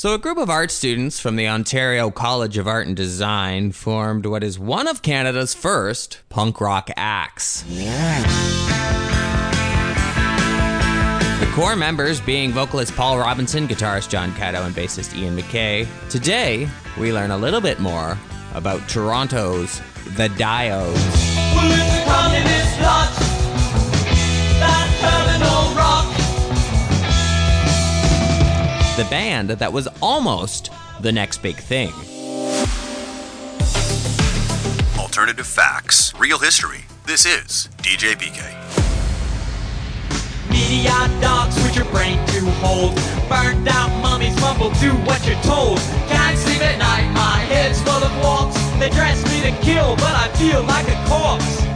So, a group of art students from the Ontario College of Art and Design formed what is one of Canada's first punk rock acts. The core members being vocalist Paul Robinson, guitarist John Catto, and bassist Ian McKay. Today, we learn a little bit more about Toronto's The Diodes. The band that was almost the next big thing. Alternative facts, real history. This is DJ BK. Media dogs with your brain to hold. Burned out mummies mumble to what you're told. Can't sleep at night, my head's full of warts. They dress me to kill, but I feel like a corpse.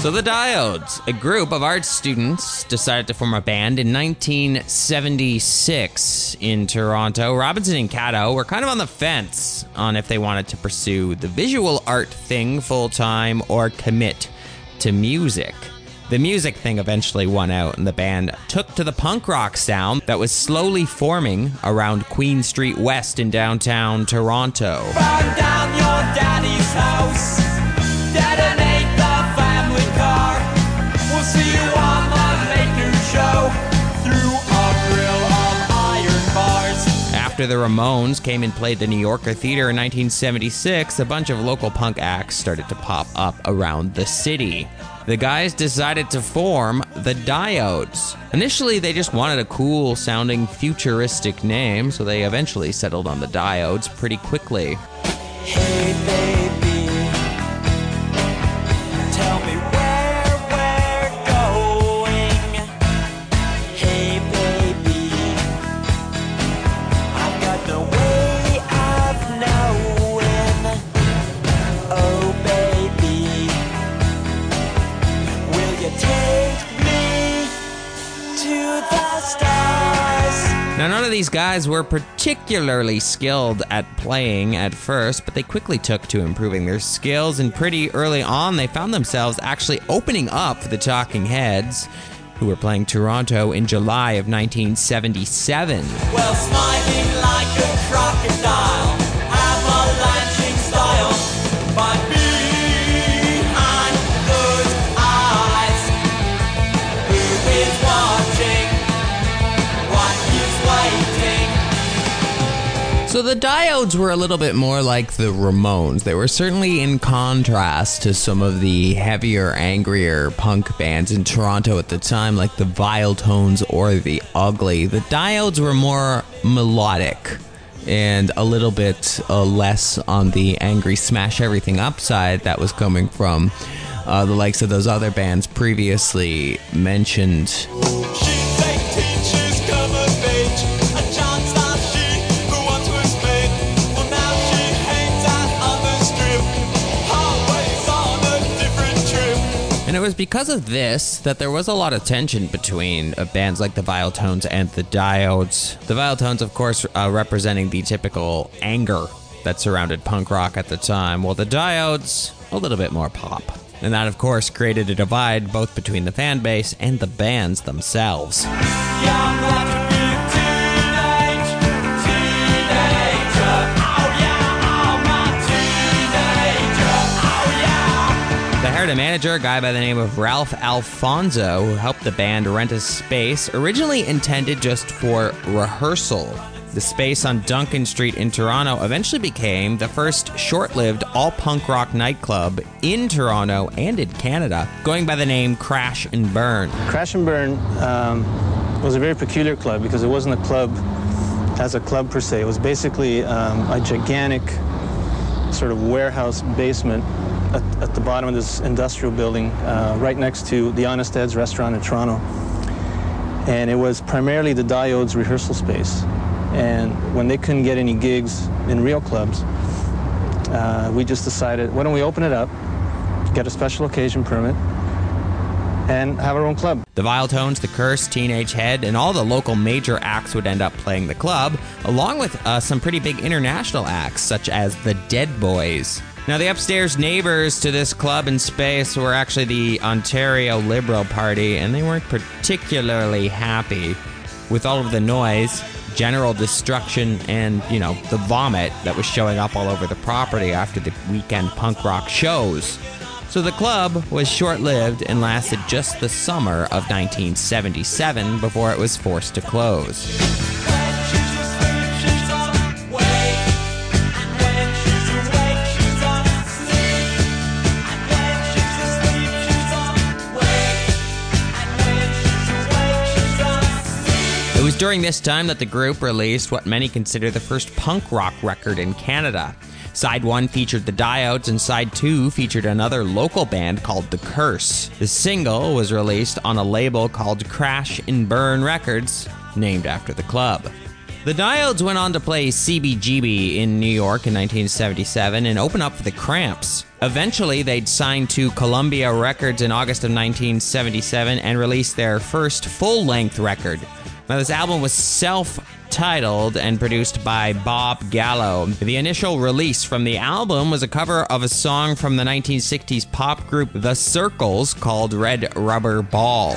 So, the Diodes, a group of art students, decided to form a band in 1976 in Toronto. Robinson and Catto were kind of on the fence on if they wanted to pursue the visual art thing full time or commit to music. The music thing eventually won out, and the band took to the punk rock sound that was slowly forming around Queen Street West in downtown Toronto. Burn down your daddy's house. After the Ramones came and played the New Yorker Theater in 1976, a bunch of local punk acts started to pop up around the city. The guys decided to form the Diodes. Initially, they just wanted a cool sounding futuristic name, so they eventually settled on the Diodes pretty quickly. Hey Now, none of these guys were particularly skilled at playing at first, but they quickly took to improving their skills, and pretty early on, they found themselves actually opening up for the Talking Heads, who were playing Toronto in July of 1977. Well, So the Diodes were a little bit more like the Ramones. They were certainly in contrast to some of the heavier, angrier punk bands in Toronto at the time, like the Viletones or the Ugly. The Diodes were more melodic and a little bit uh, less on the angry smash everything up side that was coming from uh, the likes of those other bands previously mentioned. And it was because of this that there was a lot of tension between uh, bands like the Viletones and the Diodes. The Viletones, of course, uh, representing the typical anger that surrounded punk rock at the time, while the Diodes, a little bit more pop. And that, of course, created a divide both between the fan base and the bands themselves. Hired a manager, a guy by the name of Ralph Alfonso, who helped the band rent a space originally intended just for rehearsal. The space on Duncan Street in Toronto eventually became the first short lived all punk rock nightclub in Toronto and in Canada, going by the name Crash and Burn. Crash and Burn um, was a very peculiar club because it wasn't a club as a club per se. It was basically um, a gigantic sort of warehouse basement at, at the bottom of this industrial building uh, right next to the Honest Ed's restaurant in Toronto. And it was primarily the Diodes rehearsal space. And when they couldn't get any gigs in real clubs, uh, we just decided, why don't we open it up, get a special occasion permit, and have our own club. The Viletones, The Curse, Teenage Head, and all the local major acts would end up playing the club, along with uh, some pretty big international acts such as the Dead Boys. Now, the upstairs neighbors to this club and space were actually the Ontario Liberal Party, and they weren't particularly happy with all of the noise, general destruction, and, you know, the vomit that was showing up all over the property after the weekend punk rock shows. So the club was short lived and lasted just the summer of 1977 before it was forced to close. It was during this time that the group released what many consider the first punk rock record in Canada. Side 1 featured the Diodes, and Side 2 featured another local band called The Curse. The single was released on a label called Crash and Burn Records, named after the club. The Diodes went on to play CBGB in New York in 1977 and open up for the Cramps. Eventually, they'd sign to Columbia Records in August of 1977 and release their first full length record. Now, this album was self titled and produced by Bob Gallo. The initial release from the album was a cover of a song from the 1960s pop group The Circles called Red Rubber Ball.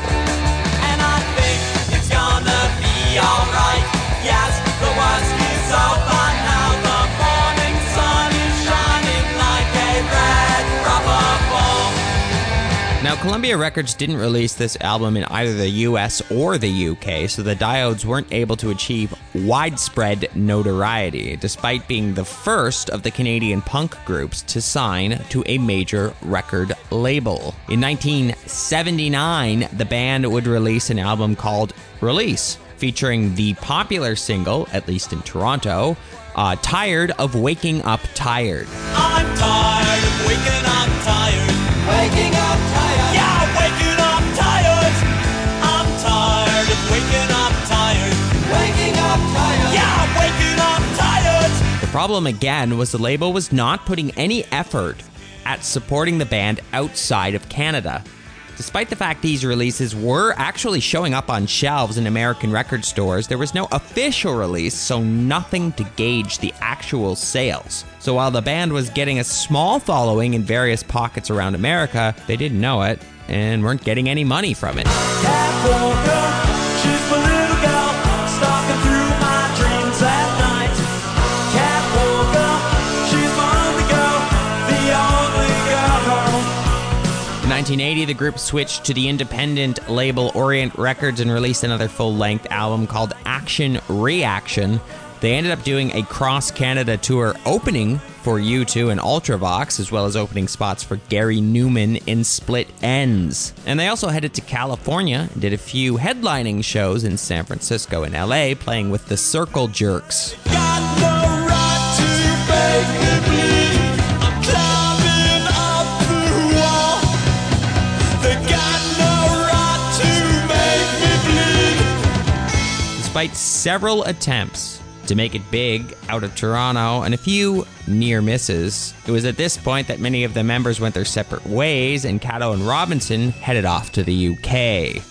Columbia Records didn't release this album in either the US or the UK, so the Diodes weren't able to achieve widespread notoriety, despite being the first of the Canadian punk groups to sign to a major record label. In 1979, the band would release an album called Release, featuring the popular single, at least in Toronto, uh, Tired of Waking Up Tired. I'm tired of waking up tired. Problem again was the label was not putting any effort at supporting the band outside of Canada. Despite the fact these releases were actually showing up on shelves in American record stores, there was no official release, so nothing to gauge the actual sales. So while the band was getting a small following in various pockets around America, they didn't know it and weren't getting any money from it. 1980, the group switched to the independent label Orient Records and released another full length album called Action Reaction. They ended up doing a cross Canada tour opening for U2 and Ultravox, as well as opening spots for Gary Numan in Split Enz. And they also headed to California and did a few headlining shows in San Francisco and LA, playing with the Circle Jerks. Despite several attempts to make it big out of Toronto and a few near misses, it was at this point that many of the members went their separate ways and Catto and Robinson headed off to the UK.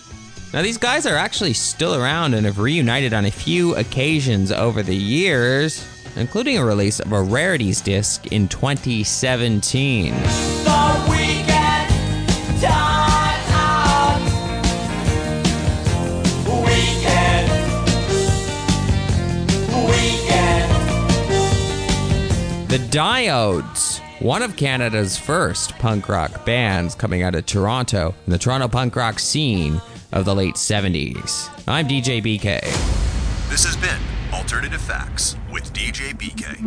Now, these guys are actually still around and have reunited on a few occasions over the years, including a release of a rarities disc in 2017. The Diodes, one of Canada's first punk rock bands coming out of Toronto, in the Toronto punk rock scene of the late 70s. I'm DJ BK. This has been Alternative Facts with DJ BK.